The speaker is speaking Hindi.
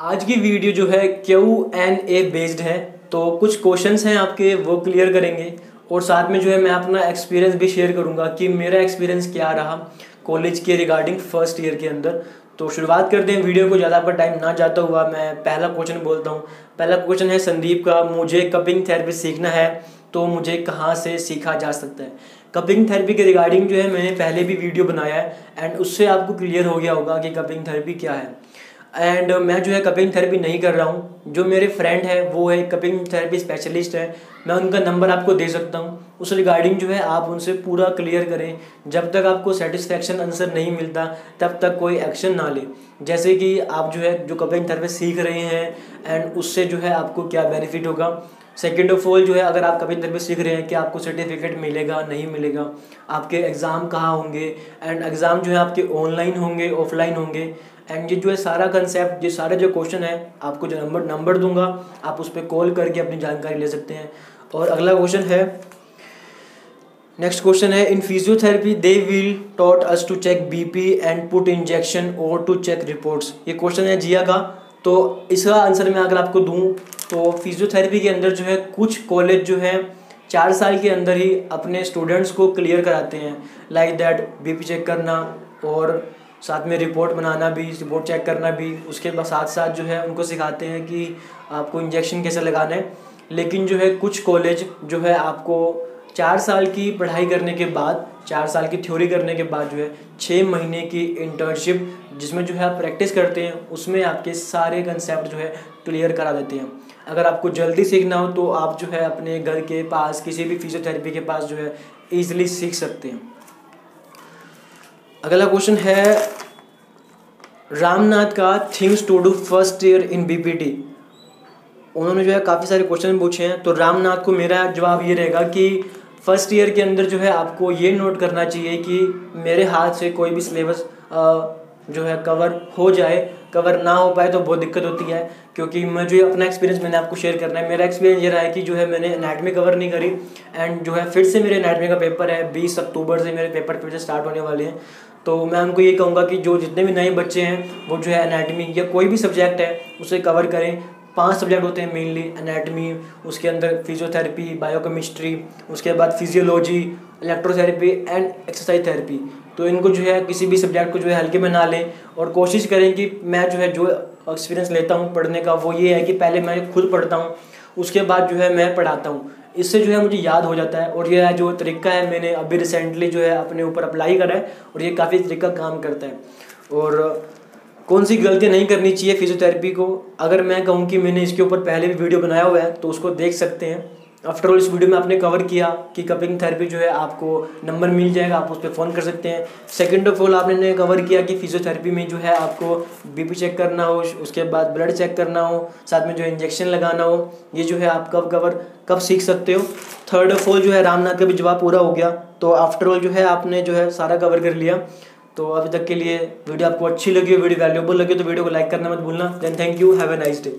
आज की वीडियो जो है क्यू एन ए बेस्ड है तो कुछ क्वेश्चंस हैं आपके, वो क्लियर करेंगे। और साथ में जो है मैं अपना एक्सपीरियंस भी शेयर करूँगा कि मेरा एक्सपीरियंस क्या रहा कॉलेज के रिगार्डिंग फ़र्स्ट ईयर के अंदर। तो शुरुआत करते हैं, वीडियो को ज़्यादा पर टाइम ना जाता हुआ मैं पहला क्वेश्चन बोलता हूँ। पहला क्वेश्चन है, संदीप का, मुझे कपिंग थेरेपी सीखना है तो मुझे कहाँ से सीखा जा सकता है? कपिंग थेरेपी के रिगार्डिंग जो है मैंने पहले भी वीडियो बनाया है एंड उससे आपको क्लियर हो गया होगा कि कपिंग थेरेपी क्या है। एंड मैं जो है कपिंग थेरेपी नहीं कर रहा हूँ। जो मेरे फ्रेंड है, वो है कपिंग थेरेपी स्पेशलिस्ट है। मैं उनका नंबर आपको दे सकता हूँ। उस रिगार्डिंग जो है, आप उनसे पूरा क्लियर करें। जब तक आपको सेटिस्फेक्शन आंसर नहीं मिलता, तब तक कोई एक्शन ना लें। जैसे कि आप जो है, जो कपिंग थेरेपी सीख रहे हैं एंड उससे जो है आपको क्या बेनिफिट होगा? सेकेंड ऑफ़ ऑल जो है, अगर आप कभी इंटरव्यू सीख रहे हैं कि आपको सर्टिफिकेट मिलेगा, नहीं मिलेगा, आपके एग्ज़ाम कहाँ होंगे एंड एग्ज़ाम जो है आपके ऑनलाइन होंगे ऑफलाइन होंगे एंड ये जो है सारा कंसेप्ट ये सारे जो क्वेश्चन है, आपको जो नंबर नंबर दूँगा। आप उस पर कॉल करके अपनी जानकारी ले सकते हैं। और अगला क्वेश्चन है। नेक्स्ट क्वेश्चन है in physiotherapy they will taught us to check BP and put injection और टू चेक रिपोर्ट्स ये क्वेश्चन है जिया का। तो इसका आंसर मैं अगर आपको दूँ तो फिजियोथेरेपी के अंदर जो है, कुछ कॉलेज जो है, चार साल के अंदर ही अपने स्टूडेंट्स को क्लियर कराते हैं। लाइक दैट बीपी चेक करना और साथ में रिपोर्ट बनाना भी रिपोर्ट चेक करना भी। उसके साथ साथ जो है, उनको सिखाते हैं कि आपको इंजेक्शन कैसे लगाना है। लेकिन जो है कुछ कॉलेज जो है आपको चार साल की पढ़ाई करने के बाद, चार साल की थ्योरी करने के बाद जो है छः महीने की इंटर्नशिप जिसमें जो है आप प्रैक्टिस करते हैं, उसमें आपके सारे कंसेप्ट जो है क्लियर करा देते हैं। अगर आपको जल्दी सीखना हो तो आप जो है अपने घर के पास किसी भी फिजियोथेरेपी के पास जो है ईजिली सीख सकते हैं। अगला क्वेश्चन है, रामनाथ का things to do first year in BPT उन्होंने जो है काफ़ी सारे क्वेश्चन पूछे हैं। तो रामनाथ को मेरा जवाब ये रहेगा कि फ़र्स्ट ईयर के अंदर जो है आपको ये नोट करना चाहिए कि मेरे हाथ से कोई भी सिलेबस जो है कवर हो जाए कवर ना हो पाए तो बहुत दिक्कत होती है। क्योंकि मैं जो अपना एक्सपीरियंस मैंने आपको शेयर करना है। मेरा एक्सपीरियंस ये रहा है कि जो है मैंने एनाटमी कवर नहीं करी। एंड जो है फिर से मेरे एनाटमी का पेपर है। बीस अक्टूबर से मेरे पेपर फिर से स्टार्ट होने वाले हैं। तो मैं उनको ये कहूँगा कि जो जितने भी नए बच्चे हैं, वो जो है एनाटमी या कोई भी सब्जेक्ट है, उसे कवर करें। पाँच सब्जेक्ट होते हैं मेनली एनाटमी उसके अंदर फिजियोथेरेपी बायोकेमिस्ट्री उसके बाद physiology electrotherapy and exercise therapy तो इनको जो है किसी भी सब्जेक्ट को जो है हल्के में ना लें और कोशिश करें कि मैं जो है जो एक्सपीरियंस लेता हूँ पढ़ने का, वो ये है कि पहले मैं खुद पढ़ता हूँ, उसके बाद जो है मैं पढ़ाता हूँ। इससे जो है मुझे याद हो जाता है और यह जो तरीका है मैंने अभी रिसेंटली जो है अपने ऊपर अप्लाई करा है और ये काफ़ी तरीका काम करता है। और कौन सी गलतियाँ नहीं करनी चाहिए फिजियोथेरेपी को? अगर मैं कहूँ कि मैंने इसके ऊपर पहले भी वीडियो बनाया हुआ है तो उसको देख सकते हैं। आफ्टर ऑल इस वीडियो में आपने कवर किया कि कपिंग थेरेपी जो है आपको नंबर मिल जाएगा, आप उस पर फ़ोन कर सकते हैं। सेकेंड ऑफ़ ऑल आपने कवर किया कि फिजियोथेरेपी में जो है आपको बीपी चेक करना हो, उसके बाद ब्लड चेक करना हो, साथ में जो इंजेक्शन लगाना हो, ये जो है आप कब कवर कब सीख सकते हो? थर्ड ऑफ़ ऑल जो है रामनाथ का भी जवाब पूरा हो गया। तो आफ्टर ऑल जो है आपने जो है सारा कवर कर लिया। तो अभी तक के लिए वीडियो आपको अच्छी लगी वीडियो वैल्यूबल लगी तो वीडियो को लाइक करना मत भूलना। Then thank you have a nice day